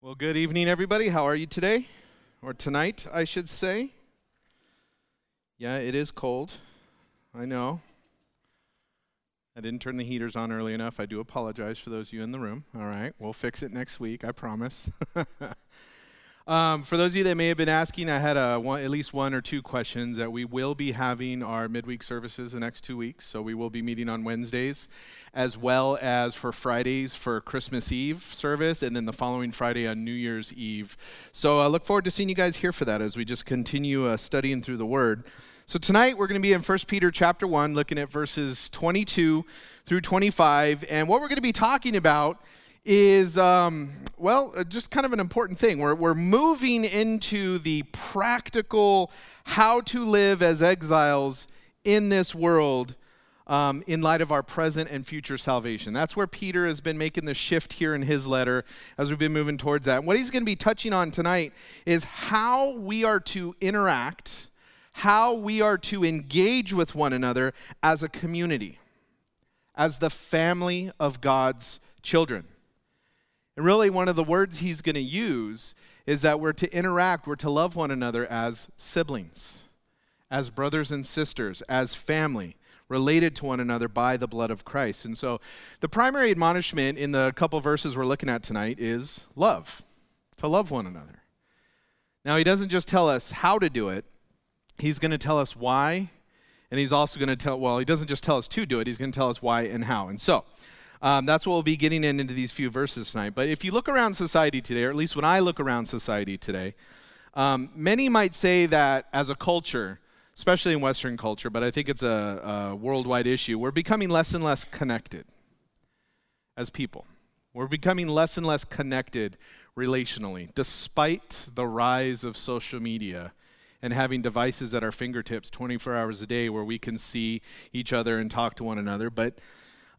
Well, good evening, everybody. How are you today? Or tonight, I should say. Yeah, it is cold. I know. I didn't turn the heaters on early enough. I do apologize for those of you in the room. All right, we'll fix it next week, I promise. Um, for those of you that may have been asking, I had a, one, at least one or two questions that we will be having our midweek services the next two weeks. So we will be meeting on Wednesdays, as well as for Fridays for Christmas Eve service, and then the following Friday on New Year's Eve. So I look forward to seeing you guys here for that as we just continue uh, studying through the Word. So tonight we're going to be in 1 Peter chapter 1, looking at verses 22 through 25, and what we're going to be talking about is, um, well, uh, just kind of an important thing. We're, we're moving into the practical how to live as exiles in this world um, in light of our present and future salvation. That's where Peter has been making the shift here in his letter as we've been moving towards that. And what he's going to be touching on tonight is how we are to interact, how we are to engage with one another as a community, as the family of God's children. And really, one of the words he's going to use is that we're to interact, we're to love one another as siblings, as brothers and sisters, as family, related to one another by the blood of Christ. And so, the primary admonishment in the couple verses we're looking at tonight is love, to love one another. Now, he doesn't just tell us how to do it, he's going to tell us why, and he's also going to tell, well, he doesn't just tell us to do it, he's going to tell us why and how. And so, um, that's what we'll be getting in, into these few verses tonight. But if you look around society today, or at least when I look around society today, um, many might say that as a culture, especially in Western culture, but I think it's a, a worldwide issue, we're becoming less and less connected as people. We're becoming less and less connected relationally, despite the rise of social media and having devices at our fingertips 24 hours a day where we can see each other and talk to one another. But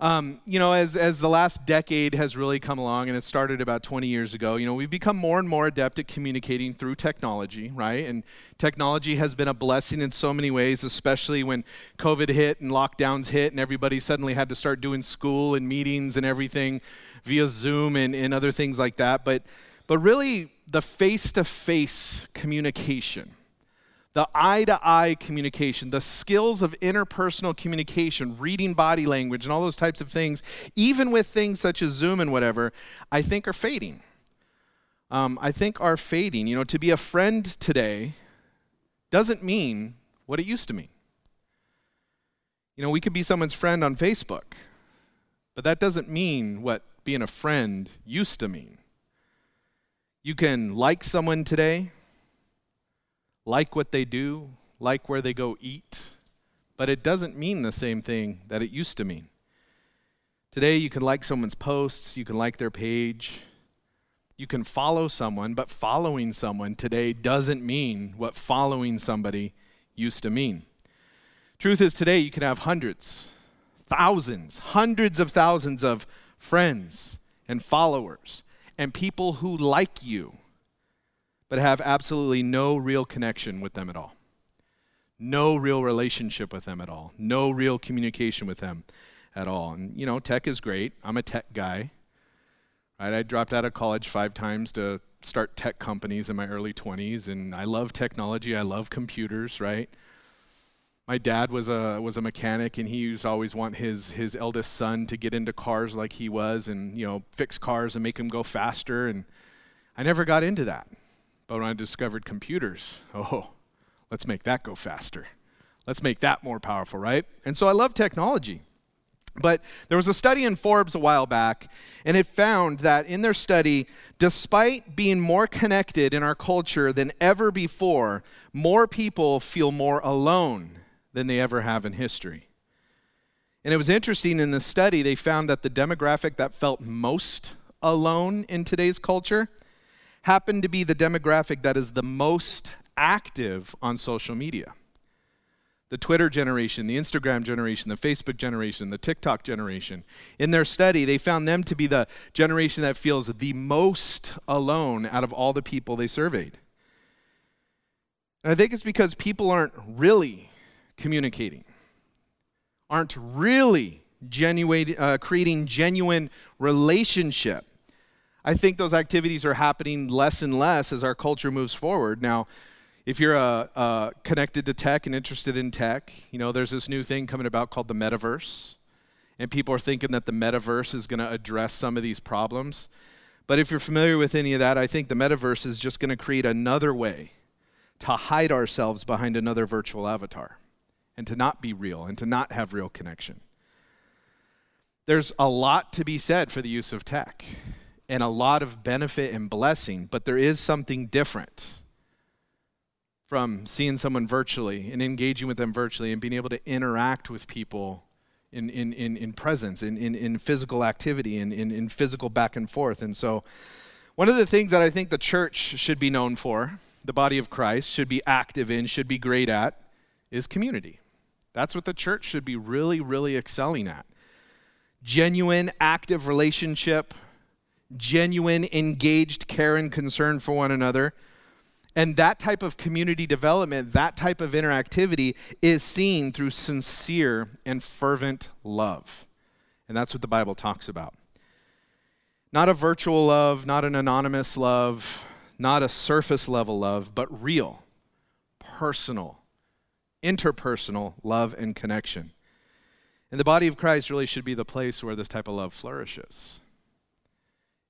um, you know, as, as the last decade has really come along, and it started about 20 years ago, you know, we've become more and more adept at communicating through technology, right? And technology has been a blessing in so many ways, especially when COVID hit and lockdowns hit, and everybody suddenly had to start doing school and meetings and everything via Zoom and, and other things like that. But, but really, the face to face communication the eye to eye communication, the skills of interpersonal communication, reading body language, and all those types of things, even with things such as Zoom and whatever, I think are fading. Um, I think are fading. You know, to be a friend today doesn't mean what it used to mean. You know, we could be someone's friend on Facebook, but that doesn't mean what being a friend used to mean. You can like someone today, like what they do, like where they go eat, but it doesn't mean the same thing that it used to mean. Today, you can like someone's posts, you can like their page, you can follow someone, but following someone today doesn't mean what following somebody used to mean. Truth is, today you can have hundreds, thousands, hundreds of thousands of friends and followers and people who like you but have absolutely no real connection with them at all. No real relationship with them at all. No real communication with them at all. And, you know, tech is great. I'm a tech guy. Right? I dropped out of college five times to start tech companies in my early 20s, and I love technology. I love computers, right? My dad was a was a mechanic, and he used to always want his his eldest son to get into cars like he was, and you know, fix cars and make them go faster. And I never got into that. But when I discovered computers, oh, let's make that go faster. Let's make that more powerful, right? And so I love technology. But there was a study in Forbes a while back, and it found that in their study, despite being more connected in our culture than ever before, more people feel more alone than they ever have in history. And it was interesting in the study, they found that the demographic that felt most alone in today's culture happen to be the demographic that is the most active on social media. The Twitter generation, the Instagram generation, the Facebook generation, the TikTok generation. In their study, they found them to be the generation that feels the most alone out of all the people they surveyed. And I think it's because people aren't really communicating, aren't really genuine, uh, creating genuine relationship I think those activities are happening less and less as our culture moves forward. Now, if you're uh, uh, connected to tech and interested in tech, you know, there's this new thing coming about called the metaverse. And people are thinking that the metaverse is going to address some of these problems. But if you're familiar with any of that, I think the metaverse is just going to create another way to hide ourselves behind another virtual avatar and to not be real and to not have real connection. There's a lot to be said for the use of tech and a lot of benefit and blessing, but there is something different from seeing someone virtually and engaging with them virtually and being able to interact with people in, in, in, in presence, in, in, in physical activity, in, in, in physical back and forth. And so, one of the things that I think the church should be known for, the body of Christ, should be active in, should be great at, is community. That's what the church should be really, really excelling at. Genuine, active relationship genuine, engaged care and concern for one another. And that type of community development, that type of interactivity is seen through sincere and fervent love. And that's what the Bible talks about. Not a virtual love, not an anonymous love, not a surface level love, but real, personal, interpersonal love and connection. And the body of Christ really should be the place where this type of love flourishes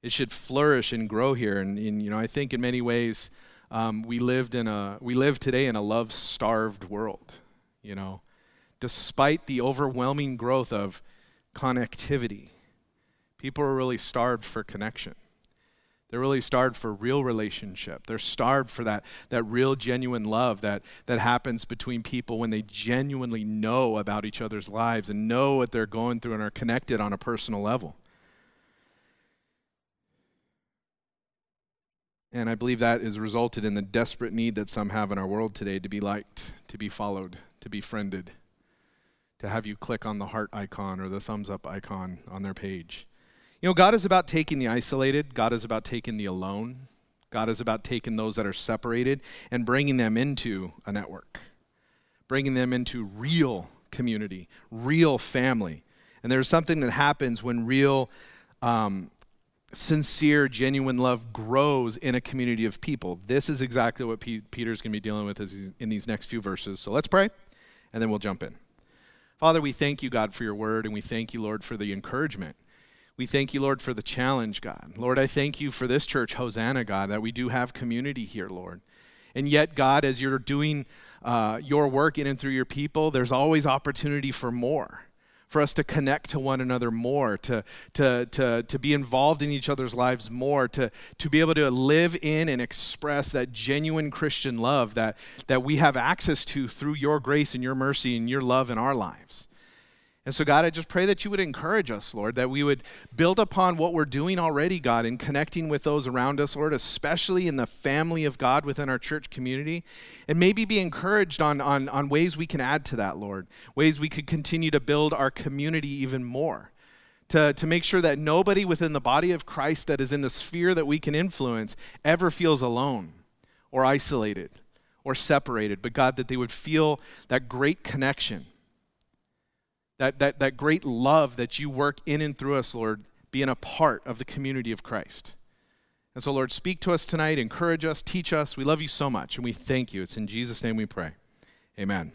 it should flourish and grow here. And, and you know, I think in many ways um, we lived in a we live today in a love starved world. You know, despite the overwhelming growth of connectivity, people are really starved for connection. They're really starved for real relationship. They're starved for that, that real, genuine love that, that happens between people when they genuinely know about each other's lives and know what they're going through and are connected on a personal level. And I believe that has resulted in the desperate need that some have in our world today to be liked, to be followed, to be friended, to have you click on the heart icon or the thumbs up icon on their page. You know, God is about taking the isolated, God is about taking the alone, God is about taking those that are separated and bringing them into a network, bringing them into real community, real family. And there's something that happens when real um, sincere, genuine love grows in a community of people. This is exactly what P- Peter's going to be dealing with in these next few verses. So let's pray, and then we'll jump in. Father, we thank you, God, for your word, and we thank you, Lord, for the encouragement. We thank you, Lord, for the challenge, God. Lord, I thank you for this church, Hosanna, God, that we do have community here, Lord. And yet, God, as you're doing uh, your work in and through your people, there's always opportunity for more for us to connect to one another more, to, to, to, to be involved in each other's lives more, to, to be able to live in and express that genuine Christian love that, that we have access to through your grace and your mercy and your love in our lives. And so, God, I just pray that you would encourage us, Lord, that we would build upon what we're doing already, God, in connecting with those around us, Lord, especially in the family of God within our church community, and maybe be encouraged on, on, on ways we can add to that, Lord, ways we could continue to build our community even more. To, to make sure that nobody within the body of Christ that is in the sphere that we can influence ever feels alone or isolated or separated, but God, that they would feel that great connection that, that, that great love that you work in and through us, Lord, being a part of the community of Christ. And so, Lord, speak to us tonight, encourage us, teach us. We love you so much, and we thank you. It's in Jesus' name we pray. Amen.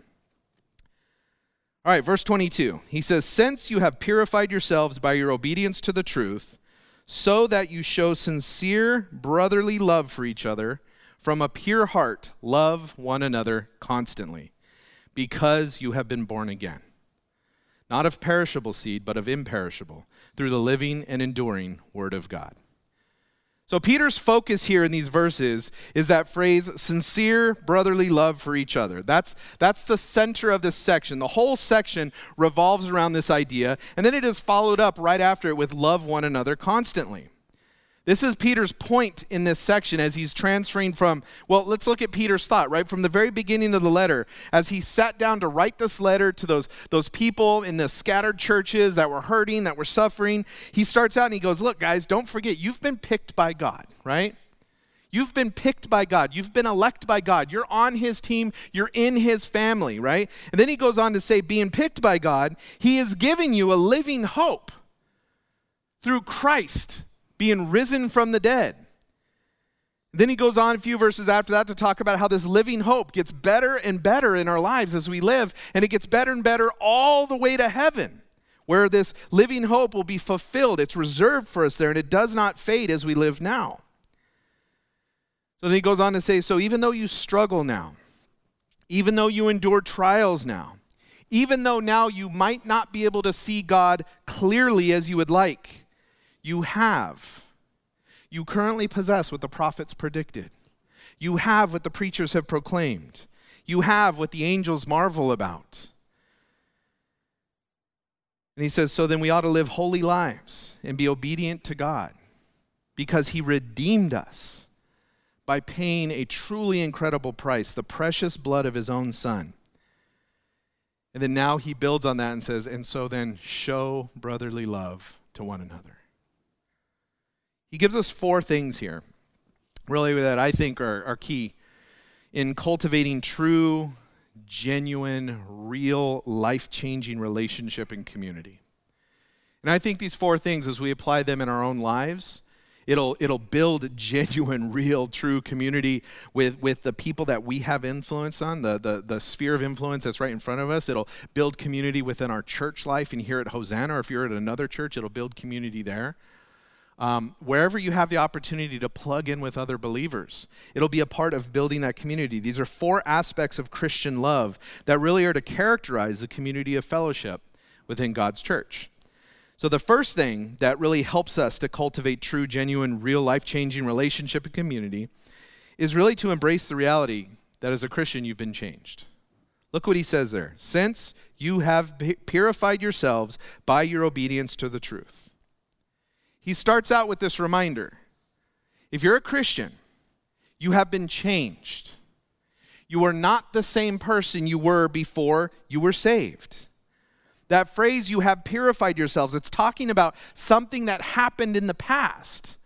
All right, verse 22. He says, Since you have purified yourselves by your obedience to the truth, so that you show sincere brotherly love for each other, from a pure heart, love one another constantly, because you have been born again not of perishable seed, but of imperishable, through the living and enduring Word of God. So, Peter's focus here in these verses is that phrase, sincere brotherly love for each other. That's, that's the center of this section. The whole section revolves around this idea, and then it is followed up right after it with love one another constantly. This is Peter's point in this section as he's transferring from, well, let's look at Peter's thought, right? From the very beginning of the letter, as he sat down to write this letter to those, those people in the scattered churches that were hurting, that were suffering, he starts out and he goes, Look, guys, don't forget, you've been picked by God, right? You've been picked by God. You've been elected by God. You're on his team. You're in his family, right? And then he goes on to say, being picked by God, he is giving you a living hope through Christ being risen from the dead. Then he goes on a few verses after that to talk about how this living hope gets better and better in our lives as we live, and it gets better and better all the way to heaven, where this living hope will be fulfilled. It's reserved for us there, and it does not fade as we live now. So then he goes on to say, So even though you struggle now, even though you endure trials now, even though now you might not be able to see God clearly as you would like, you have you currently possess what the prophets predicted. You have what the preachers have proclaimed. You have what the angels marvel about. And he says, So then we ought to live holy lives and be obedient to God because he redeemed us by paying a truly incredible price, the precious blood of his own son. And then now he builds on that and says, And so then show brotherly love to one another. He gives us four things here, really, that I think are, are key in cultivating true, genuine, real, life changing relationship and community. And I think these four things, as we apply them in our own lives, it'll, it'll build genuine, real, true community with, with the people that we have influence on, the, the, the sphere of influence that's right in front of us. It'll build community within our church life. And here at Hosanna, or if you're at another church, it'll build community there. Um, wherever you have the opportunity to plug in with other believers, it'll be a part of building that community. These are four aspects of Christian love that really are to characterize the community of fellowship within God's church. So, the first thing that really helps us to cultivate true, genuine, real life changing relationship and community is really to embrace the reality that as a Christian you've been changed. Look what he says there. Since you have purified yourselves by your obedience to the truth he starts out with this reminder if you're a Christian, you have been changed. You are not the same person you were before you were saved. That phrase, you have purified yourselves, it's talking about something that happened in the past,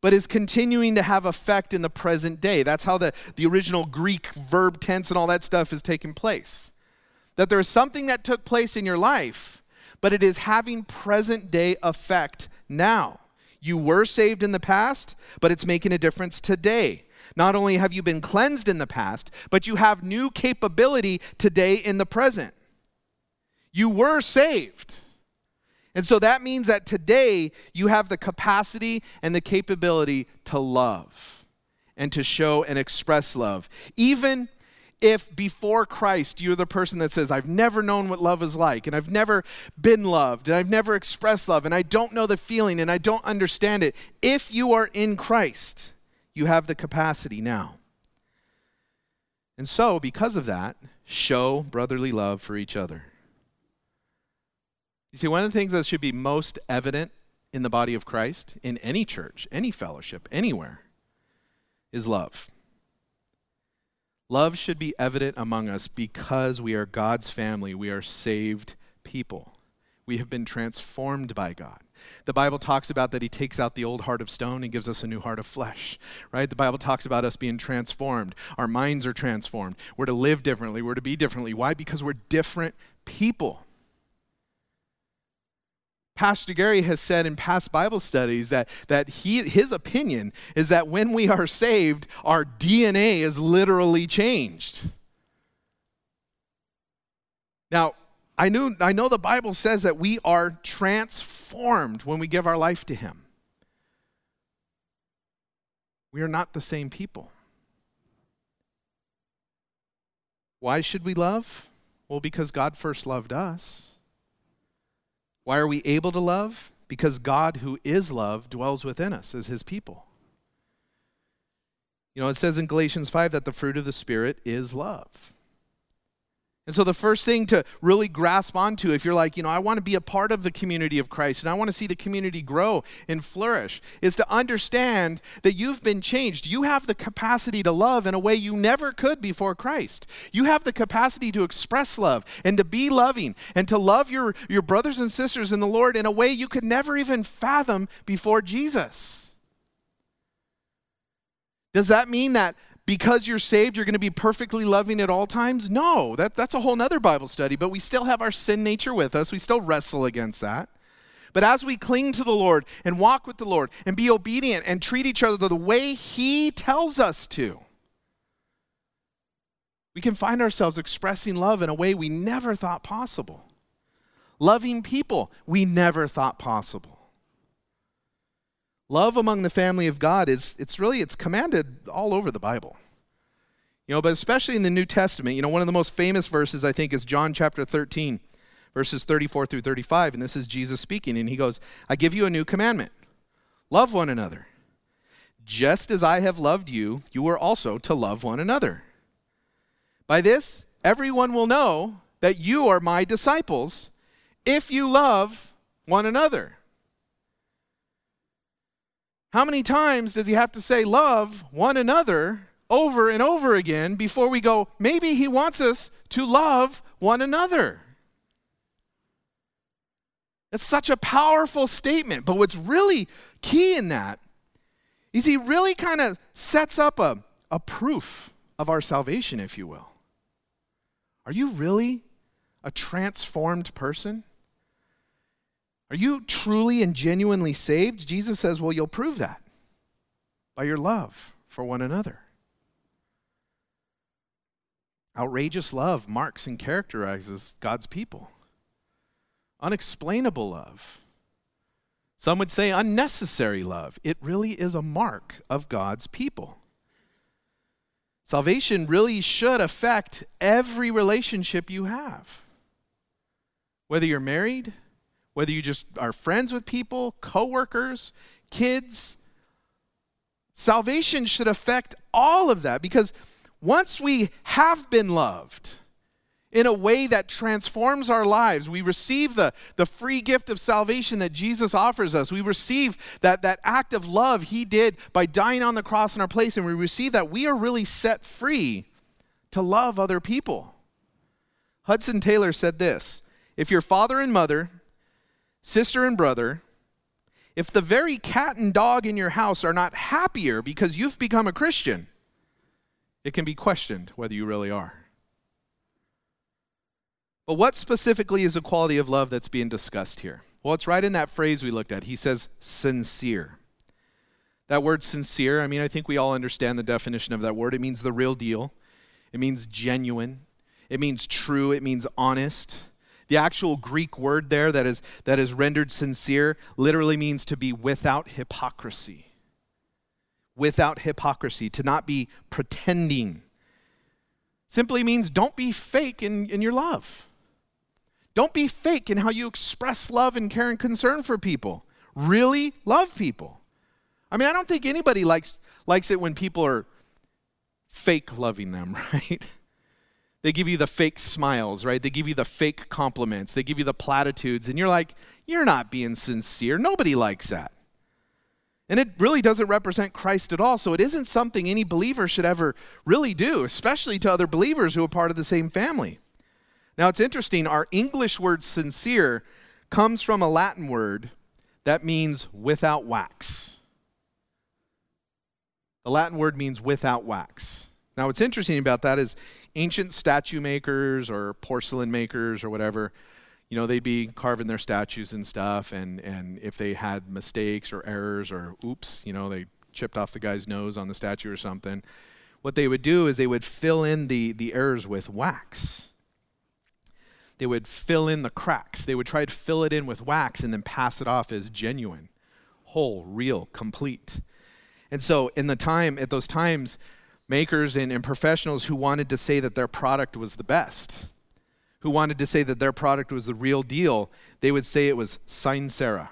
but is continuing to have effect in the present day. That's how the, the original Greek verb tense and all that stuff is taking place. That there is something that took place in your life, but it is having present day effect now. You were saved in the past, but it's making a difference today. Not only have you been cleansed in the past, but you have new capability today in the present. You were saved. And so that means that today you have the capacity and the capability to love and to show and express love. Even if before Christ you're the person that says, I've never known what love is like, and I've never been loved, and I've never expressed love, and I don't know the feeling, and I don't understand it, if you are in Christ, you have the capacity now. And so, because of that, show brotherly love for each other. You see, one of the things that should be most evident in the body of Christ, in any church, any fellowship, anywhere, is love. Love should be evident among us because we are God's family. We are saved people. We have been transformed by God. The Bible talks about that He takes out the old heart of stone and gives us a new heart of flesh, right? The Bible talks about us being transformed. Our minds are transformed. We're to live differently. We're to be differently. Why? Because we're different people. Pastor Gary has said in past Bible studies that, that he, his opinion is that when we are saved, our DNA is literally changed. Now, I, knew, I know the Bible says that we are transformed when we give our life to Him. We are not the same people. Why should we love? Well, because God first loved us. Why are we able to love? Because God, who is love, dwells within us as his people. You know, it says in Galatians 5 that the fruit of the Spirit is love. And so, the first thing to really grasp onto, if you're like, you know, I want to be a part of the community of Christ and I want to see the community grow and flourish, is to understand that you've been changed. You have the capacity to love in a way you never could before Christ. You have the capacity to express love and to be loving and to love your, your brothers and sisters in the Lord in a way you could never even fathom before Jesus. Does that mean that because you're saved, you're going to be perfectly loving at all times? No, that, that's a whole other Bible study, but we still have our sin nature with us. We still wrestle against that. But as we cling to the Lord and walk with the Lord and be obedient and treat each other the way He tells us to, we can find ourselves expressing love in a way we never thought possible. Loving people we never thought possible. Love among the family of God is it's really it's commanded all over the Bible. You know, but especially in the New Testament, you know, one of the most famous verses I think is John chapter 13, verses 34 through 35, and this is Jesus speaking and he goes, "I give you a new commandment. Love one another. Just as I have loved you, you are also to love one another." By this, everyone will know that you are my disciples if you love one another. How many times does he have to say love one another over and over again before we go, maybe he wants us to love one another? That's such a powerful statement. But what's really key in that is he really kind of sets up a, a proof of our salvation, if you will. Are you really a transformed person? Are you truly and genuinely saved? Jesus says, Well, you'll prove that by your love for one another. Outrageous love marks and characterizes God's people. Unexplainable love. Some would say unnecessary love. It really is a mark of God's people. Salvation really should affect every relationship you have. Whether you're married, whether you just are friends with people, coworkers, kids, salvation should affect all of that because once we have been loved, in a way that transforms our lives. We receive the, the free gift of salvation that Jesus offers us. We receive that, that act of love he did by dying on the cross in our place, and we receive that. We are really set free to love other people. Hudson Taylor said this If your father and mother, sister and brother, if the very cat and dog in your house are not happier because you've become a Christian, it can be questioned whether you really are. But what specifically is the quality of love that's being discussed here? Well, it's right in that phrase we looked at. He says, sincere. That word sincere, I mean, I think we all understand the definition of that word. It means the real deal, it means genuine, it means true, it means honest. The actual Greek word there that is, that is rendered sincere literally means to be without hypocrisy. Without hypocrisy, to not be pretending. Simply means don't be fake in, in your love. Don't be fake in how you express love and care and concern for people. Really love people. I mean, I don't think anybody likes, likes it when people are fake loving them, right? They give you the fake smiles, right? They give you the fake compliments. They give you the platitudes, and you're like, you're not being sincere. Nobody likes that. And it really doesn't represent Christ at all. So it isn't something any believer should ever really do, especially to other believers who are part of the same family. Now it's interesting, our English word sincere comes from a Latin word that means without wax. The Latin word means without wax. Now, what's interesting about that is ancient statue makers or porcelain makers or whatever, you know, they'd be carving their statues and stuff, and, and if they had mistakes or errors or oops, you know, they chipped off the guy's nose on the statue or something, what they would do is they would fill in the, the errors with wax they would fill in the cracks. They would try to fill it in with wax and then pass it off as genuine, whole, real, complete. And so, in the time, at those times, makers and, and professionals who wanted to say that their product was the best, who wanted to say that their product was the real deal, they would say it was sincera.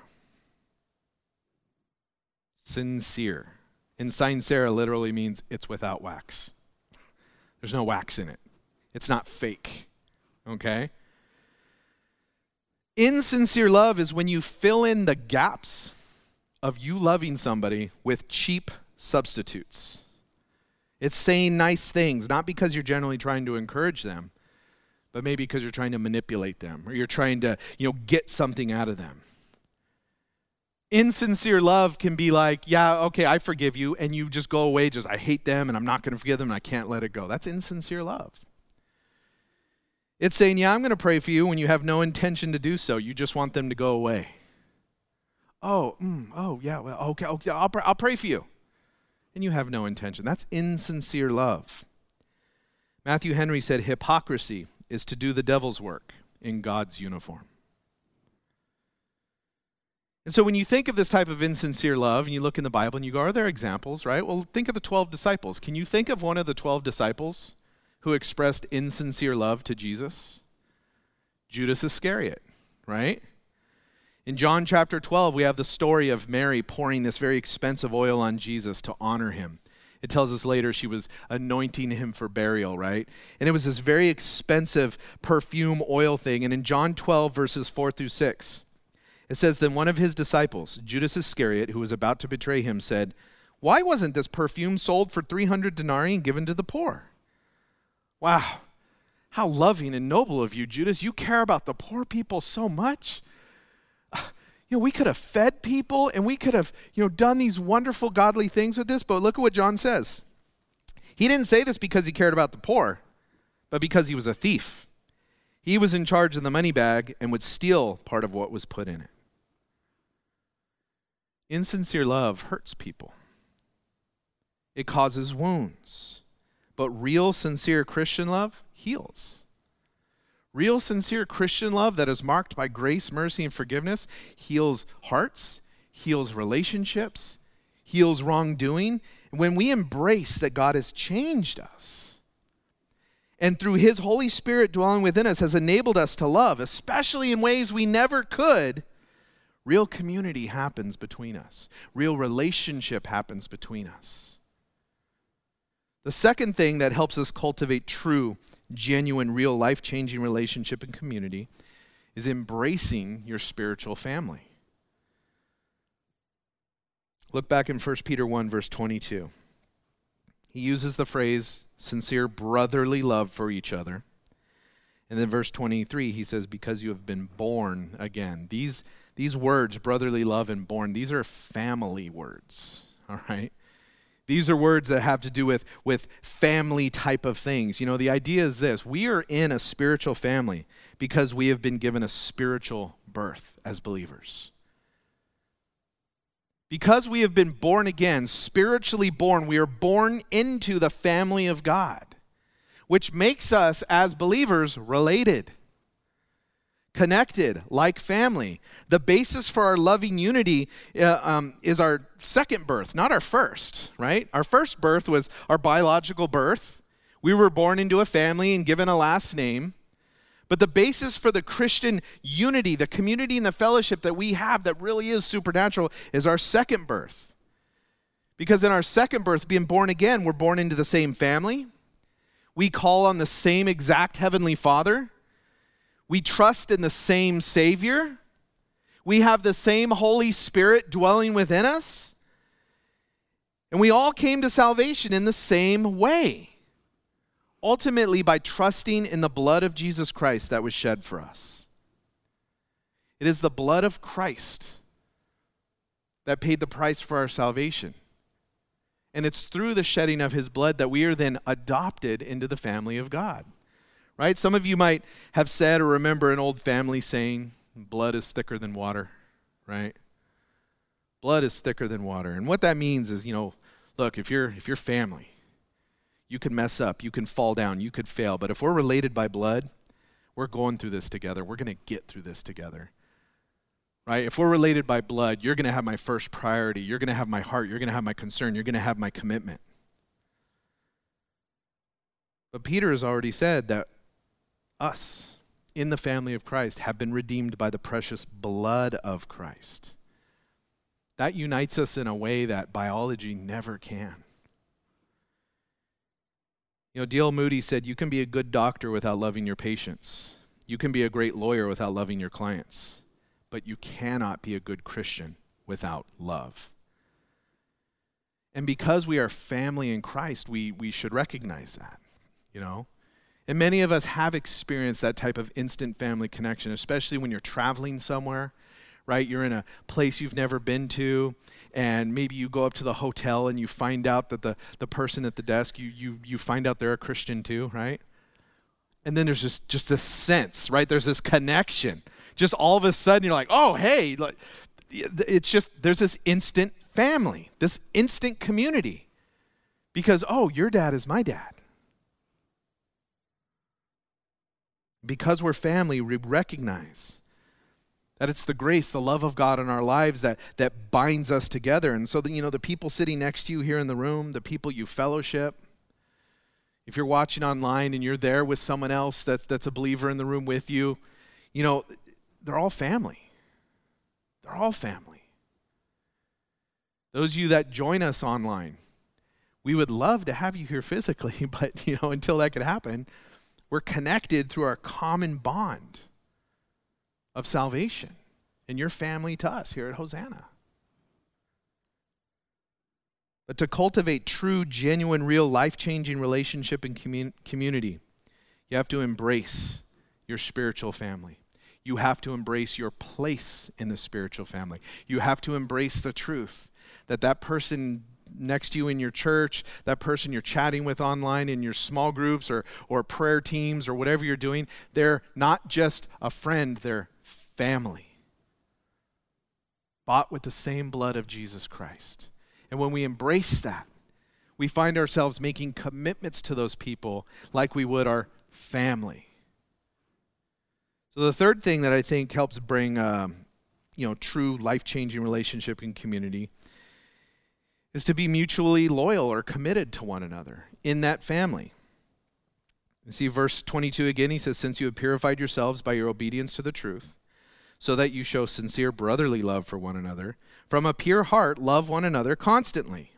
Sincere. And sincera literally means it's without wax. There's no wax in it. It's not fake. Okay? Insincere love is when you fill in the gaps of you loving somebody with cheap substitutes. It's saying nice things, not because you're generally trying to encourage them, but maybe because you're trying to manipulate them or you're trying to, you know, get something out of them. Insincere love can be like, yeah, okay, I forgive you, and you just go away, just, I hate them and I'm not going to forgive them and I can't let it go. That's insincere love. It's saying, Yeah, I'm going to pray for you when you have no intention to do so. You just want them to go away. Oh, mm, oh, yeah, well, okay, okay I'll, I'll pray for you. And you have no intention. That's insincere love. Matthew Henry said hypocrisy is to do the devil's work in God's uniform. And so when you think of this type of insincere love and you look in the Bible and you go, are there examples, right? Well, think of the 12 disciples. Can you think of one of the 12 disciples who expressed insincere love to Jesus? Judas Iscariot, right? In John chapter 12, we have the story of Mary pouring this very expensive oil on Jesus to honor him. It tells us later she was anointing him for burial, right? And it was this very expensive perfume oil thing. And in John 12, verses 4 through 6, it says, Then one of his disciples, Judas Iscariot, who was about to betray him, said, Why wasn't this perfume sold for 300 denarii and given to the poor? Wow, how loving and noble of you, Judas. You care about the poor people so much. You know, we could have fed people and we could have, you know, done these wonderful godly things with this, but look at what John says. He didn't say this because he cared about the poor, but because he was a thief. He was in charge of the money bag and would steal part of what was put in it. Insincere love hurts people, it causes wounds. But real, sincere Christian love heals. Real, sincere Christian love that is marked by grace, mercy, and forgiveness heals hearts, heals relationships, heals wrongdoing. When we embrace that God has changed us, and through His Holy Spirit dwelling within us has enabled us to love, especially in ways we never could, Real community happens between us, real relationship happens between us. The second thing that helps us cultivate true, genuine, real life changing relationship and community is embracing your spiritual family. Look back in 1 Peter 1, verse 22. He uses the phrase sincere brotherly love for each other. And then verse 23, he says, Because you have been born again. These these words, brotherly love and born, these are family words, all right? These are words that have to do with, with family type of things. You know, the idea is this we are in a spiritual family because we have been given a spiritual birth as believers. Because we have been born again, spiritually born, we are born into the family of God, which makes us, as believers, related connected, like family. The basis for our loving unity uh, um, is our second birth, not our first, right? Our first birth was our biological birth. We were born into a family and given a last name. But the basis for the Christian unity, the community and the fellowship that we have that really is supernatural, is our second birth. Because in our second birth, being born again, we're born into the same family. We call on the same exact heavenly Father we trust in the same Savior. We have the same Holy Spirit dwelling within us. And we all came to salvation in the same way. Ultimately, by trusting in the blood of Jesus Christ that was shed for us. It is the blood of Christ that paid the price for our salvation. And it's through the shedding of his blood that we are then adopted into the family of God right? Some of you might have said or remember an old family saying, blood is thicker than water, right? Blood is thicker than water. And what that means is, you know, look, if you're if you're family, you can mess up, you can fall down, you could fail, but if we're related by blood, we're going through this together. We're going to get through this together. Right? If we're related by blood, you're going to have my first priority. You're going to have my heart. You're going to have my concern. You're going to have my commitment. But Peter has already said that us in the family of Christ have been redeemed by the precious blood of Christ. That unites us in a way that biology never can. You know, D.L. Moody said, You can be a good doctor without loving your patients. You can be a great lawyer without loving your clients. But you cannot be a good Christian without love. And because we are family in Christ, we, we should recognize that, you know? And many of us have experienced that type of instant family connection, especially when you're traveling somewhere, right? You're in a place you've never been to, and maybe you go up to the hotel and you find out that the, the person at the desk, you, you, you find out they're a Christian too, right? And then there's just, just this sense, right? There's this connection. Just all of a sudden, you're like, oh, hey, like, it's just, there's this instant family, this instant community. Because, oh, your dad is my dad. Because we're family, we recognize that it's the grace, the love of God in our lives that, that binds us together. And so, the, you know, the people sitting next to you here in the room, the people you fellowship, if you're watching online and you're there with someone else that's, that's a believer in the room with you, you know, they're all family. They're all family. Those of you that join us online, we would love to have you here physically, but you know, until that could happen, we're connected through our common bond of salvation and your family to us here at Hosanna. But to cultivate true, genuine, real, life changing relationship and commun- community, you have to embrace your spiritual family. You have to embrace your place in the spiritual family. You have to embrace the truth that that person next to you in your church, that person you're chatting with online in your small groups or, or prayer teams or whatever you're doing, they're not just a friend, they're family. Bought with the same blood of Jesus Christ. And when we embrace that, we find ourselves making commitments to those people like we would our family. So the third thing that I think helps bring, um, you know, true life-changing relationship and community is to be mutually loyal or committed to one another in that family. You see verse 22 again, he says, Since you have purified yourselves by your obedience to the truth, so that you show sincere brotherly love for one another. From a pure heart, love one another constantly.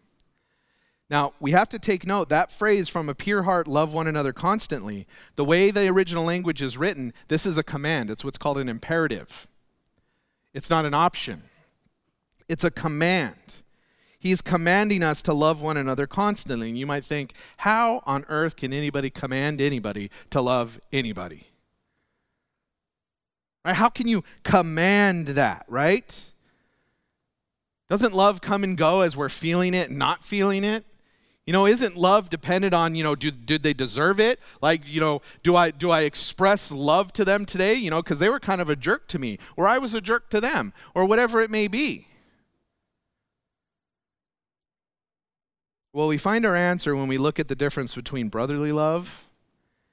Now, we have to take note that phrase, from a pure heart, love one another constantly, the way the original language is written, this is a command. It's what's called an imperative. It's not an option, it's a command. He's commanding us to love one another constantly. And you might think, how on earth can anybody command anybody to love anybody? Right? How can you command that, right? Doesn't love come and go as we're feeling it, not feeling it? You know, isn't love dependent on, you know, do, did they deserve it? Like, you know, do I do I express love to them today? You know, because they were kind of a jerk to me, or I was a jerk to them, or whatever it may be. Well, we find our answer when we look at the difference between brotherly love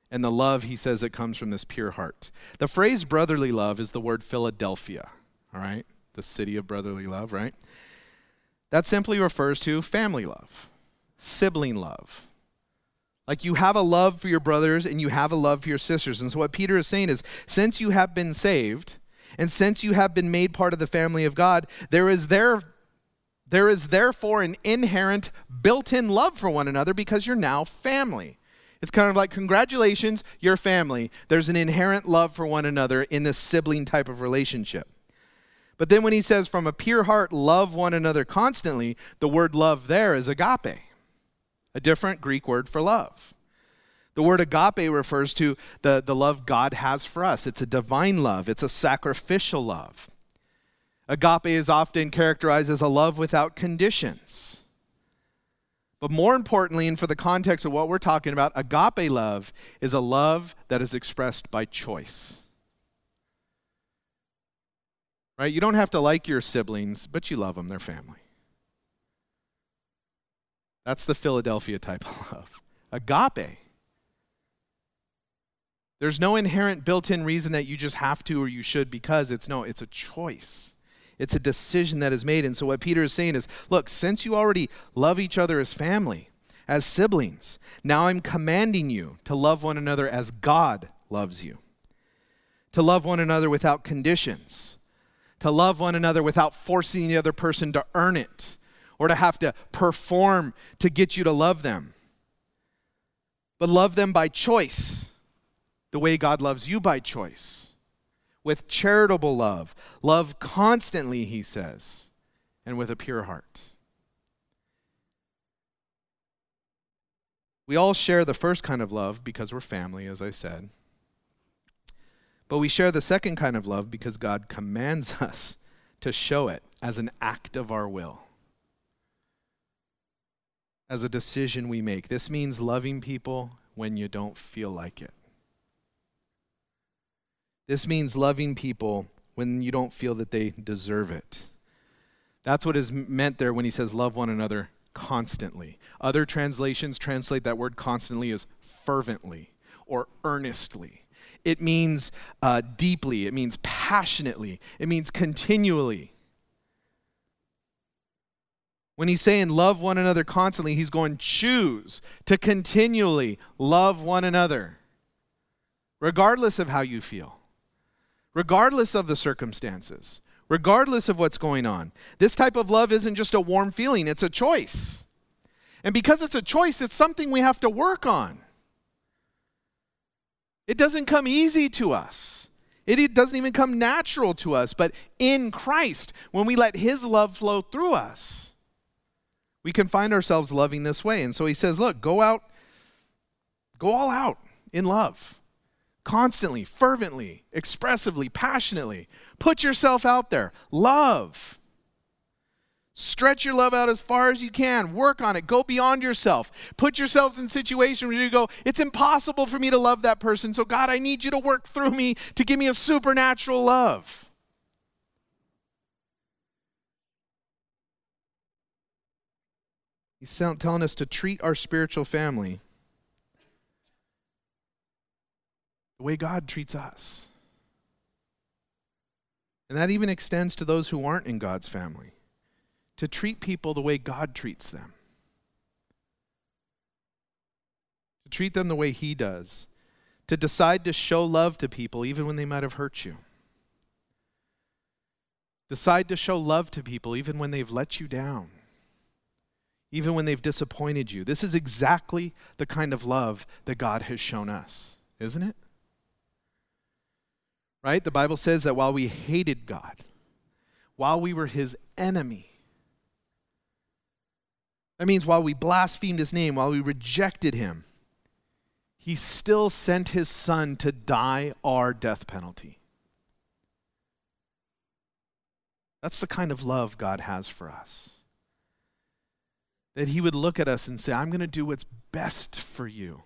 and the love he says that comes from this pure heart. The phrase brotherly love is the word Philadelphia, all right? The city of brotherly love, right? That simply refers to family love, sibling love. Like you have a love for your brothers and you have a love for your sisters. And so what Peter is saying is since you have been saved and since you have been made part of the family of God, there is there there is therefore an inherent built-in love for one another because you're now family. It's kind of like, congratulations, you're family. There's an inherent love for one another in this sibling type of relationship. But then when he says, from a pure heart, love one another constantly, the word love there is agape, a different Greek word for love. The word agape refers to the, the love God has for us. It's a divine love, it's a sacrificial love. Agape is often characterized as a love without conditions. But more importantly, and for the context of what we're talking about, agape love is a love that is expressed by choice. Right? You don't have to like your siblings, but you love them, they're family. That's the Philadelphia type of love. Agape. There's no inherent built in reason that you just have to or you should because it's no, it's a choice. It's a decision that is made. And so, what Peter is saying is look, since you already love each other as family, as siblings, now I'm commanding you to love one another as God loves you, to love one another without conditions, to love one another without forcing the other person to earn it or to have to perform to get you to love them. But love them by choice, the way God loves you by choice with charitable love. Love constantly, he says, and with a pure heart. We all share the first kind of love because we're family, as I said. But we share the second kind of love because God commands us to show it as an act of our will, as a decision we make. This means loving people when you don't feel like it. This means loving people when you don't feel that they deserve it. That's what is meant there when he says, love one another constantly. Other translations translate that word constantly as fervently or earnestly. It means uh, deeply, it means passionately, it means continually. When he's saying love one another constantly, he's going choose to continually love one another, regardless of how you feel, regardless of the circumstances, regardless of what's going on. This type of love isn't just a warm feeling, it's a choice. And because it's a choice, it's something we have to work on. It doesn't come easy to us. It doesn't even come natural to us, but in Christ, when we let His love flow through us, we can find ourselves loving this way. And so he says, look, go out, go all out in love. Constantly, fervently, expressively, passionately. Put yourself out there. Love. Stretch your love out as far as you can. Work on it. Go beyond yourself. Put yourselves in situations where you go, it's impossible for me to love that person. So, God, I need you to work through me to give me a supernatural love. He's telling us to treat our spiritual family the way God treats us. And that even extends to those who aren't in God's family, to treat people the way God treats them, to treat them the way He does, to decide to show love to people even when they might have hurt you. Decide to show love to people even when they've let you down even when they've disappointed you. This is exactly the kind of love that God has shown us, isn't it? Right? The Bible says that while we hated God, while we were his enemy, that means while we blasphemed his name, while we rejected him, he still sent his son to die our death penalty. That's the kind of love God has for us that he would look at us and say, I'm going to do what's best for you.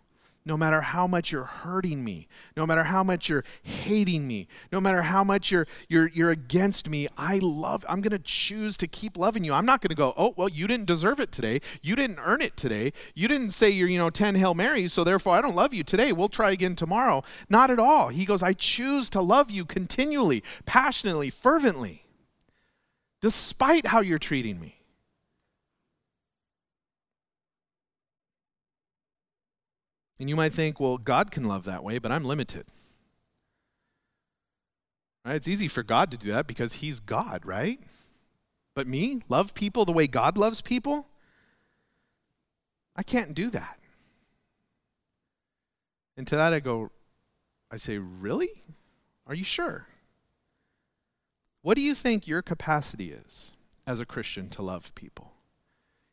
No matter how much you're hurting me, no matter how much you're hating me, no matter how much you're, you're, you're against me, I love, I'm going to choose to keep loving you. I'm not going to go, oh, well, you didn't deserve it today. You didn't earn it today. You didn't say you're, you know, 10 Hail Marys, so therefore I don't love you today. We'll try again tomorrow. Not at all. He goes, I choose to love you continually, passionately, fervently, despite how you're treating me. And you might think, well, God can love that way, but I'm limited. Right? It's easy for God to do that because He's God, right? But me, love people the way God loves people? I can't do that. And to that I go, I say, really? Are you sure? What do you think your capacity is as a Christian to love people?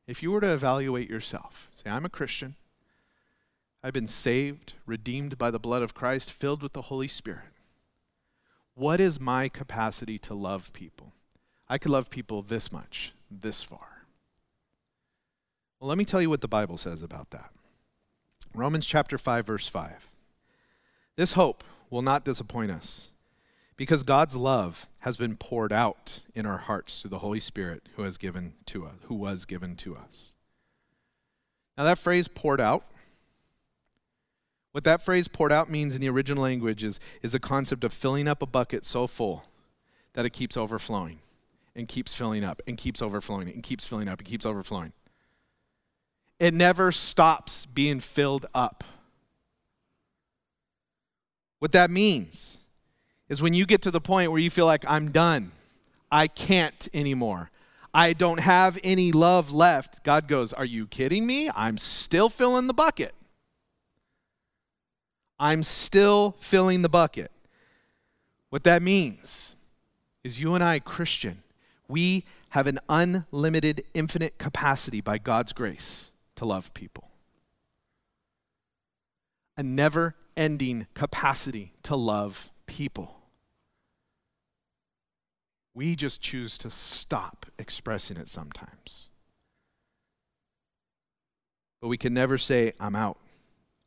If you were to evaluate yourself, say, I'm a Christian, I've been saved, redeemed by the blood of Christ, filled with the Holy Spirit. What is my capacity to love people? I could love people this much, this far. Well, let me tell you what the Bible says about that. Romans chapter 5 verse 5. This hope will not disappoint us because God's love has been poured out in our hearts through the Holy Spirit who has given to us, who was given to us. Now that phrase poured out what that phrase poured out means in the original language is, is the concept of filling up a bucket so full that it keeps overflowing and keeps filling up and keeps overflowing and keeps filling up and keeps overflowing. It never stops being filled up. What that means is when you get to the point where you feel like, I'm done, I can't anymore, I don't have any love left, God goes, Are you kidding me? I'm still filling the bucket. I'm still filling the bucket. What that means is you and I, Christian, we have an unlimited, infinite capacity by God's grace to love people. A never ending capacity to love people. We just choose to stop expressing it sometimes. But we can never say, I'm out.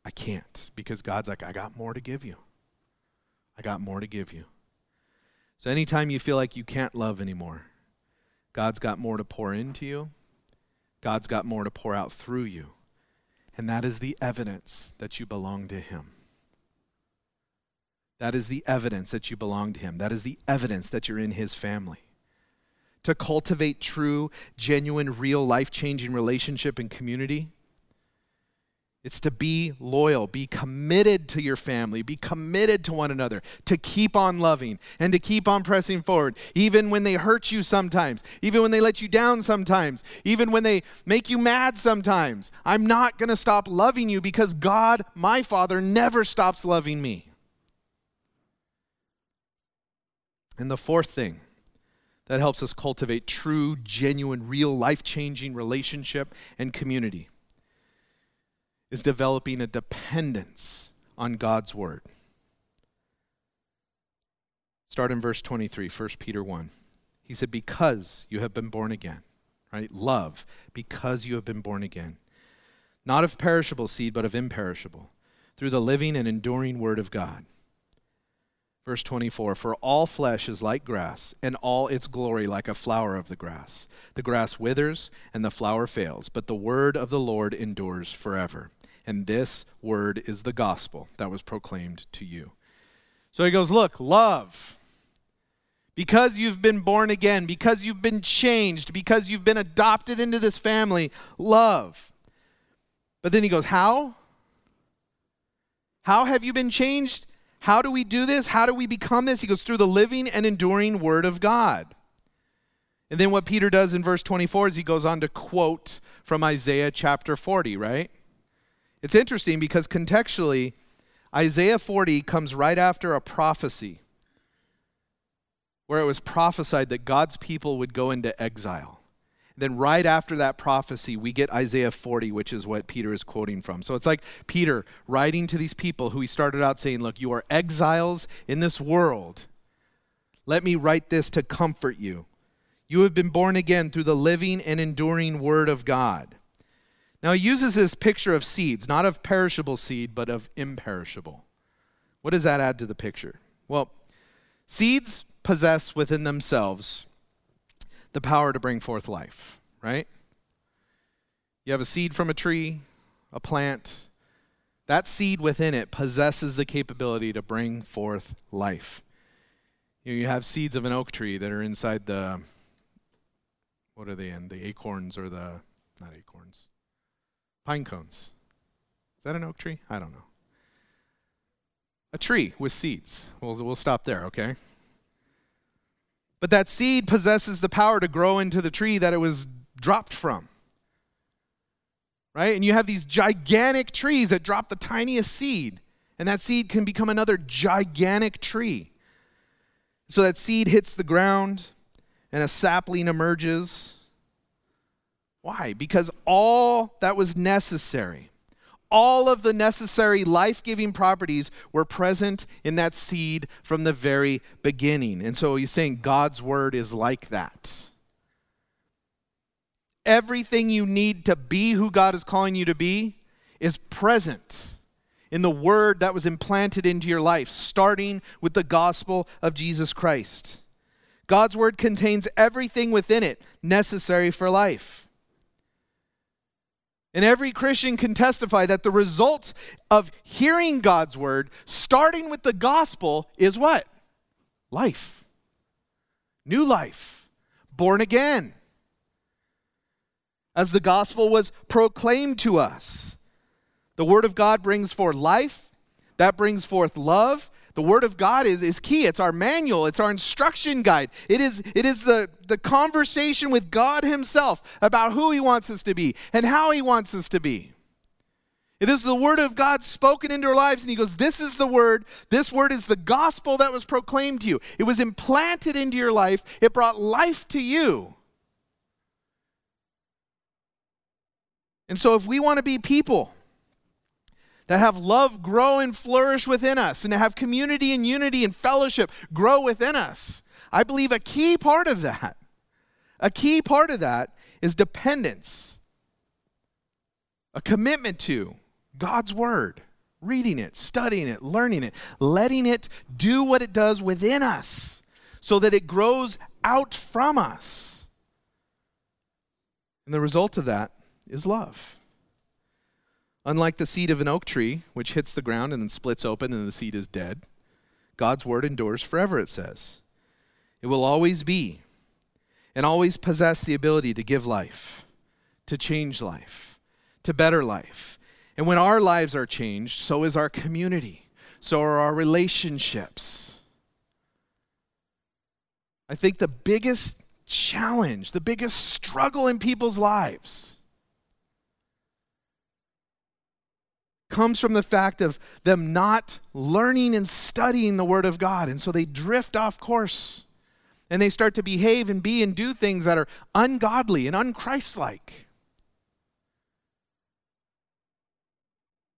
I can't because God's like, I got more to give you. I got more to give you. So anytime you feel like you can't love anymore, God's got more to pour into you, God's got more to pour out through you. And that is the evidence that you belong to Him. That is the evidence that you belong to Him. That is the evidence that you're in His family. To cultivate true, genuine, real, life changing relationship and community, it's to be loyal, be committed to your family, be committed to one another, to keep on loving and to keep on pressing forward, even when they hurt you sometimes, even when they let you down sometimes, even when they make you mad sometimes. I'm not going to stop loving you because God, my Father, never stops loving me. And the fourth thing that helps us cultivate true, genuine, real, life changing relationship and community is developing a dependence on God's word. Start in verse 23, 1 Peter 1. He said, Because you have been born again, right? Love, because you have been born again. Not of perishable seed, but of imperishable, through the living and enduring word of God. Verse 24 For all flesh is like grass, and all its glory like a flower of the grass. The grass withers, and the flower fails, but the word of the Lord endures forever. And this word is the gospel that was proclaimed to you. So he goes, Look, love. Because you've been born again, because you've been changed, because you've been adopted into this family, love. But then he goes, How? How have you been changed? How do we do this? How do we become this? He goes through the living and enduring word of God. And then what Peter does in verse 24 is he goes on to quote from Isaiah chapter 40, right? It's interesting because contextually, Isaiah 40 comes right after a prophecy where it was prophesied that God's people would go into exile. Then, right after that prophecy, we get Isaiah 40, which is what Peter is quoting from. So it's like Peter writing to these people who he started out saying, Look, you are exiles in this world. Let me write this to comfort you. You have been born again through the living and enduring Word of God. Now, he uses this picture of seeds, not of perishable seed, but of imperishable. What does that add to the picture? Well, seeds possess within themselves the power to bring forth life, right? You have a seed from a tree, a plant. That seed within it possesses the capability to bring forth life. You, know, you have seeds of an oak tree that are inside the, what are they in? The acorns or the, not acorns, pine cones. Is that an oak tree? I don't know. A tree with seeds. We'll, we'll stop there, okay? But that seed possesses the power to grow into the tree that it was dropped from. Right? And you have these gigantic trees that drop the tiniest seed, and that seed can become another gigantic tree. So that seed hits the ground, and a sapling emerges. Why? Because all that was necessary all of the necessary life giving properties were present in that seed from the very beginning. And so he's saying God's word is like that. Everything you need to be who God is calling you to be is present in the word that was implanted into your life, starting with the gospel of Jesus Christ. God's word contains everything within it necessary for life. And every Christian can testify that the result of hearing God's word, starting with the gospel, is what? Life. New life. Born again. As the gospel was proclaimed to us, the word of God brings forth life, that brings forth love, the Word of God is, is key. It's our manual, it's our instruction guide. It is, it is the, the conversation with God Himself about who He wants us to be and how He wants us to be. It is the Word of God spoken into our lives, and He goes, This is the Word. This Word is the gospel that was proclaimed to you. It was implanted into your life, it brought life to you. And so, if we want to be people that have love grow and flourish within us, and to have community and unity and fellowship grow within us. I believe a key part of that, a key part of that is dependence, a commitment to God's Word, reading it, studying it, learning it, letting it do what it does within us so that it grows out from us. And the result of that is love. Unlike the seed of an oak tree, which hits the ground and then splits open and the seed is dead, God's word endures forever, it says. It will always be and always possess the ability to give life, to change life, to better life. And when our lives are changed, so is our community, so are our relationships. I think the biggest challenge, the biggest struggle in people's lives comes from the fact of them not learning and studying the Word of God. And so they drift off course and they start to behave and be and do things that are ungodly and unchristlike.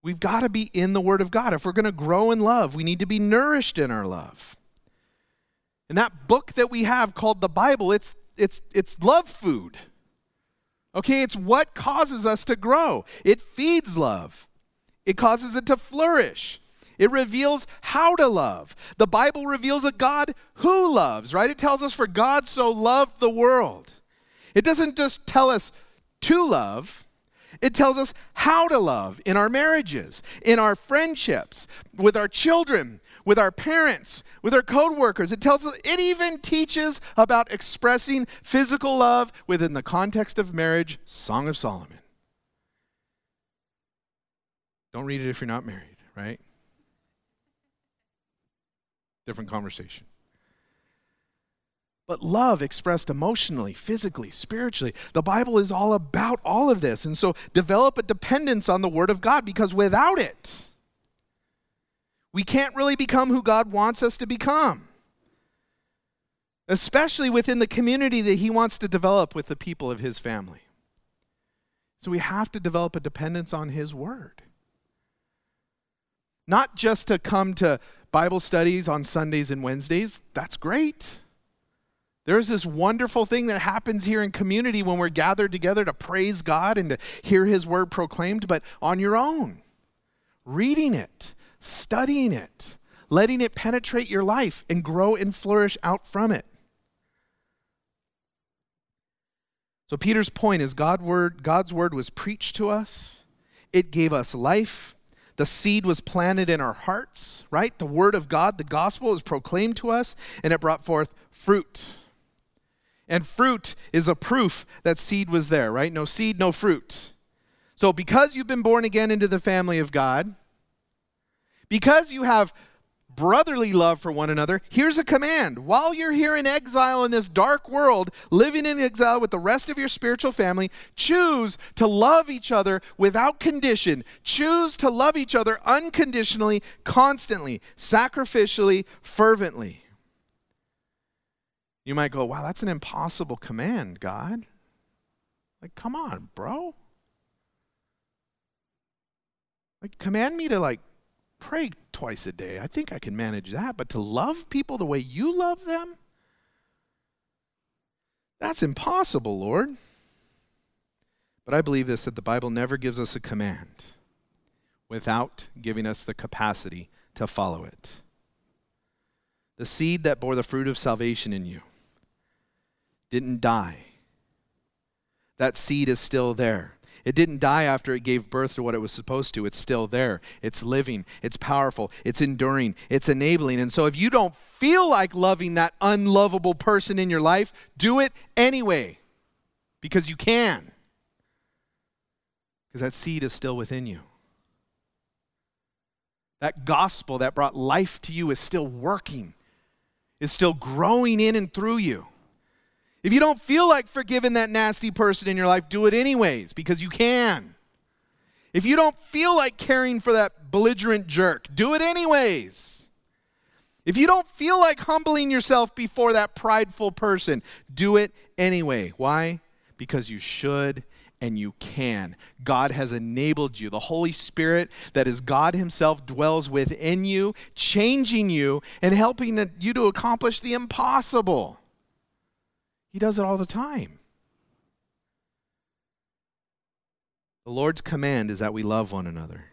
We've got to be in the Word of God. If we're going to grow in love, we need to be nourished in our love. And that book that we have called the Bible, it's, it's, it's love food. Okay, it's what causes us to grow. It feeds love, it causes it to flourish. It reveals how to love. The Bible reveals a God who loves, right? It tells us, for God so loved the world. It doesn't just tell us to love, it tells us how to love in our marriages, in our friendships, with our children, with our parents, with our coworkers. It tells us it even teaches about expressing physical love within the context of marriage, Song of Solomon. Don't read it if you're not married, right? Different conversation. But love expressed emotionally, physically, spiritually. The Bible is all about all of this. And so develop a dependence on the Word of God because without it, we can't really become who God wants us to become, especially within the community that He wants to develop with the people of His family. So we have to develop a dependence on His Word. Not just to come to Bible studies on Sundays and Wednesdays, that's great. There's this wonderful thing that happens here in community when we're gathered together to praise God and to hear His word proclaimed, but on your own, reading it, studying it, letting it penetrate your life and grow and flourish out from it. So Peter's point is God word, God's word was preached to us. It gave us life. The seed was planted in our hearts, right? The word of God, the gospel was proclaimed to us and it brought forth fruit. And fruit is a proof that seed was there, right? No seed, no fruit. So because you've been born again into the family of God, because you have brotherly love for one another, here's a command. While you're here in exile in this dark world, living in exile with the rest of your spiritual family, choose to love each other without condition. Choose to love each other unconditionally, constantly, sacrificially, fervently. You might go, wow, that's an impossible command, God. Like, come on, bro. Like, command me to, like, pray twice a day. I think I can manage that. But to love people the way you love them? That's impossible, Lord. But I believe this that the Bible never gives us a command without giving us the capacity to follow it. The seed that bore the fruit of salvation in you didn't die. That seed is still there. It didn't die after it gave birth to what it was supposed to. It's still there. It's living. It's powerful. It's enduring. It's enabling. And so if you don't feel like loving that unlovable person in your life, do it anyway because you can. Because that seed is still within you. That gospel that brought life to you is still working, is still growing in and through you. If you don't feel like forgiving that nasty person in your life, do it anyways because you can. If you don't feel like caring for that belligerent jerk, do it anyways. If you don't feel like humbling yourself before that prideful person, do it anyway. Why? Because you should and you can. God has enabled you. The Holy Spirit, that is God Himself, dwells within you, changing you and helping you to accomplish the impossible. He does it all the time. The Lord's command is that we love one another.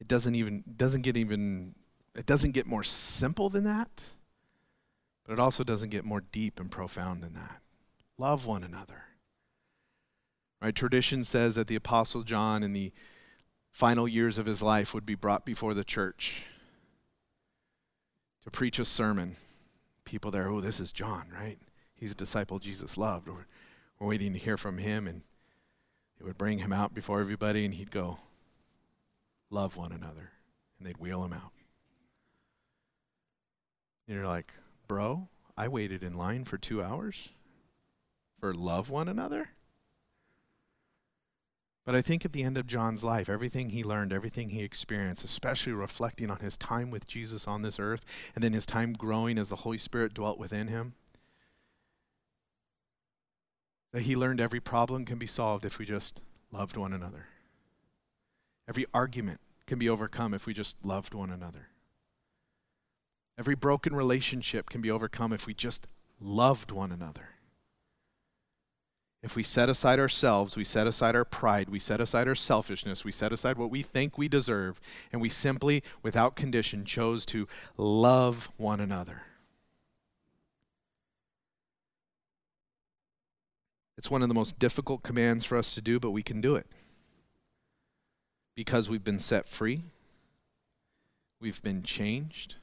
It doesn't even doesn't get even it doesn't get more simple than that, but it also doesn't get more deep and profound than that. Love one another. Right? Tradition says that the Apostle John in the final years of his life would be brought before the church to preach a sermon. People there, oh, this is John, right? He's a disciple Jesus loved. We're, we're waiting to hear from him. And they would bring him out before everybody, and he'd go, Love one another. And they'd wheel him out. And you're like, Bro, I waited in line for two hours for love one another? But I think at the end of John's life, everything he learned, everything he experienced, especially reflecting on his time with Jesus on this earth, and then his time growing as the Holy Spirit dwelt within him, that he learned every problem can be solved if we just loved one another. Every argument can be overcome if we just loved one another. Every broken relationship can be overcome if we just loved one another. If we set aside ourselves, we set aside our pride, we set aside our selfishness, we set aside what we think we deserve, and we simply, without condition, chose to love one another. It's one of the most difficult commands for us to do, but we can do it. Because we've been set free, we've been changed,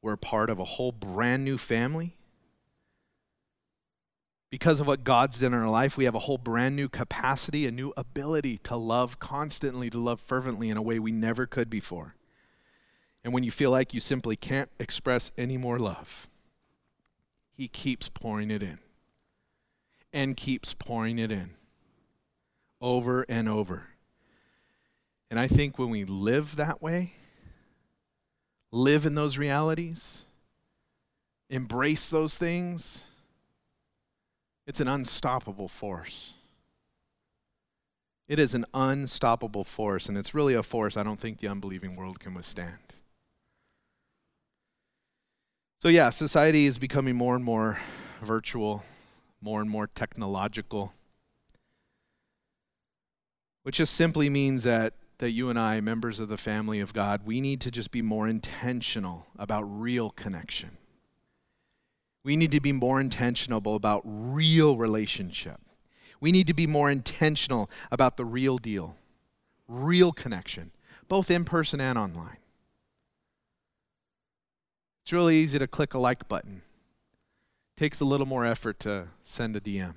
we're part of a whole brand new family. Because of what God's done in our life, we have a whole brand new capacity, a new ability to love constantly, to love fervently in a way we never could before. And when you feel like you simply can't express any more love, He keeps pouring it in and keeps pouring it in over and over. And I think when we live that way, live in those realities, embrace those things, it's an unstoppable force. It is an unstoppable force, and it's really a force I don't think the unbelieving world can withstand. So, yeah, society is becoming more and more virtual, more and more technological, which just simply means that that you and I, members of the family of God, we need to just be more intentional about real connection. We need to be more intentional about real relationship. We need to be more intentional about the real deal, real connection, both in person and online. It's really easy to click a like button. It takes a little more effort to send a DM.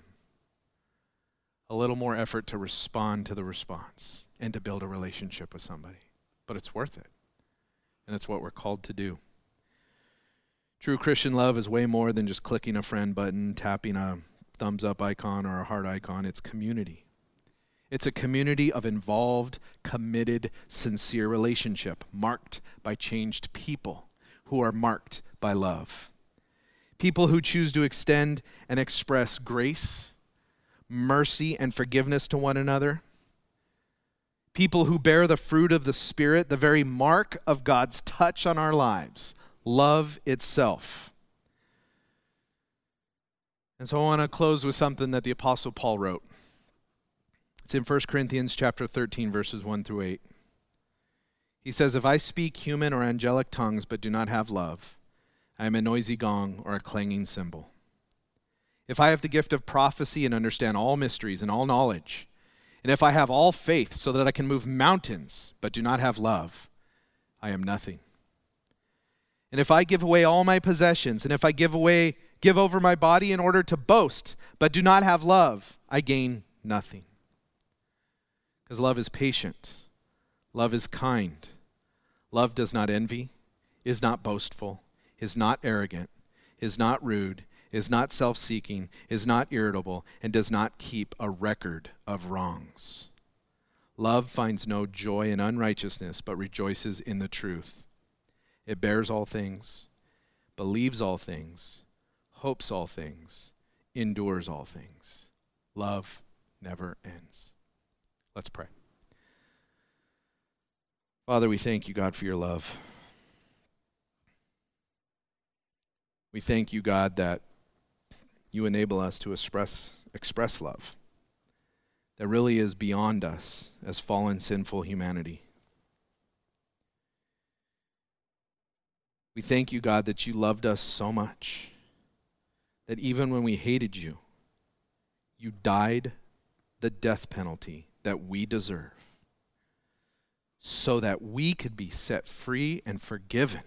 A little more effort to respond to the response and to build a relationship with somebody. But it's worth it. And it's what we're called to do. True Christian love is way more than just clicking a friend button, tapping a thumbs up icon or a heart icon. It's community. It's a community of involved, committed, sincere relationship marked by changed people who are marked by love. People who choose to extend and express grace, mercy, and forgiveness to one another people who bear the fruit of the Spirit, the very mark of God's touch on our lives, love itself. And so I want to close with something that the apostle Paul wrote. It's in 1 Corinthians chapter 13 verses 1 through 8. He says, "If I speak human or angelic tongues but do not have love, I am a noisy gong or a clanging cymbal. If I have the gift of prophecy and understand all mysteries and all knowledge, and if I have all faith so that I can move mountains, but do not have love, I am nothing. And if I give away all my possessions, and if I give away give over my body in order to boast, but do not have love, I gain nothing. Because love is patient, love is kind, love does not envy, is not boastful, is not arrogant, is not rude, is not self seeking, is not irritable, and does not keep a record of wrongs. Love finds no joy in unrighteousness, but rejoices in the truth. It bears all things, believes all things, hopes all things, endures all things. Love never ends. Let's pray. Father, we thank you, God, for your love. We thank you, God, that you enable us to express, express love that really is beyond us as fallen, sinful humanity. We thank you, God, that you loved us so much that even when we hated you, You died the death penalty that we deserve so that we could be set free and forgiven.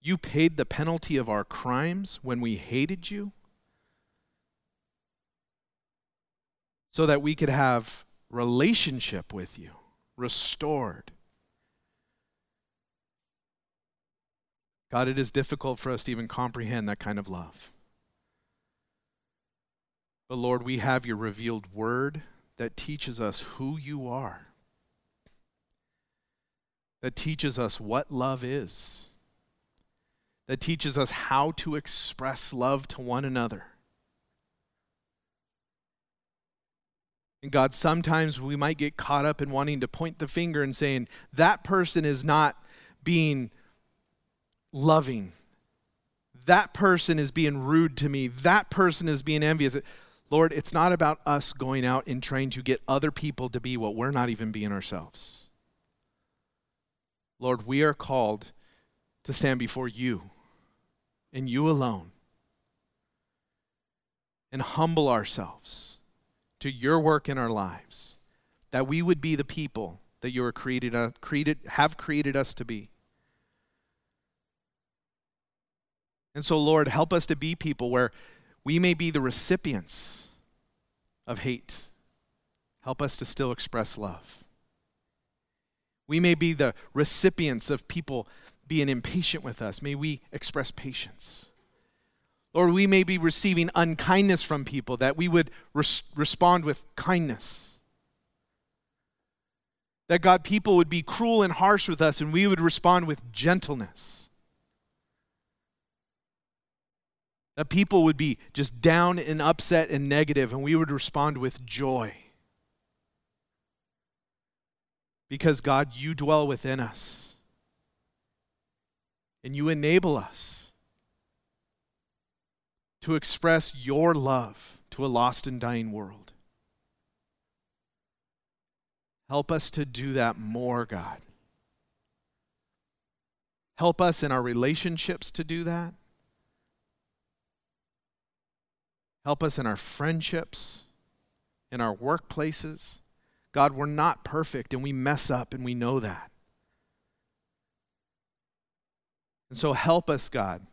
You paid the penalty of our crimes when we hated you so that we could have relationship with you restored. God, it is difficult for us to even comprehend that kind of love. But Lord, we have your revealed word that teaches us who you are, that teaches us what love is, that teaches us how to express love to one another. And God, sometimes we might get caught up in wanting to point the finger and saying, that person is not being loving. That person is being rude to me. That person is being envious. Lord, it's not about us going out and trying to get other people to be what we're not even being ourselves. Lord, we are called to stand before you and you alone and humble ourselves to your work in our lives, that we would be the people that you are created, uh, created, have created us to be. And so, Lord, help us to be people where we may be the recipients of hate. Help us to still express love. We may be the recipients of people being impatient with us. May we express patience. Lord, we may be receiving unkindness from people, that we would res- respond with kindness. That God, people would be cruel and harsh with us, and we would respond with gentleness. That people would be just down and upset and negative, and we would respond with joy. Because, God, you dwell within us, and you enable us to express your love to a lost and dying world. Help us to do that more, God. Help us in our relationships to do that. Help us in our friendships, in our workplaces. God, we're not perfect and we mess up and we know that. And so help us, God,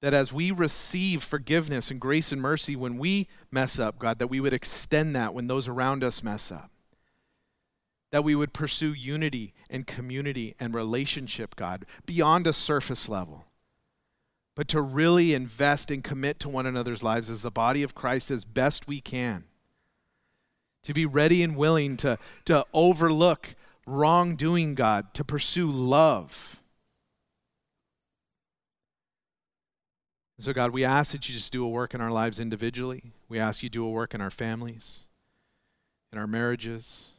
that as we receive forgiveness and grace and mercy when we mess up, God, that we would extend that when those around us mess up. That we would pursue unity and community and relationship, God, beyond a surface level but to really invest and commit to one another's lives as the body of Christ as best we can. To be ready and willing to, to overlook wrongdoing, God, to pursue love. so, God, we ask that you just do a work in our lives individually. We ask you do a work in our families, in our marriages,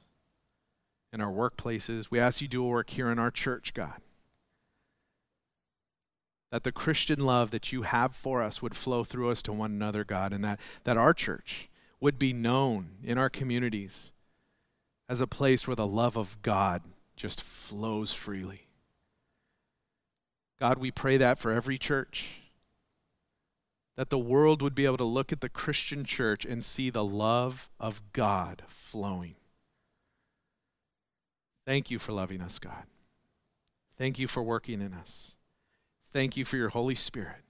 in our workplaces. We ask you do a work here in our church, God that the Christian love that you have for us would flow through us to one another, God, and that, that our church would be known in our communities as a place where the love of God just flows freely. God, we pray that for every church, that the world would be able to look at the Christian church and see the love of God flowing. Thank you for loving us, God. Thank you for working in us. Thank you for your Holy Spirit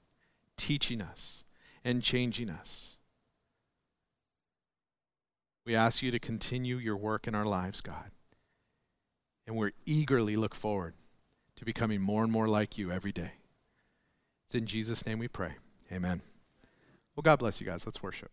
teaching us and changing us. We ask you to continue your work in our lives, God. And we're eagerly look forward to becoming more and more like you every day. It's in Jesus' name we pray. Amen. Well, God bless you guys. Let's worship.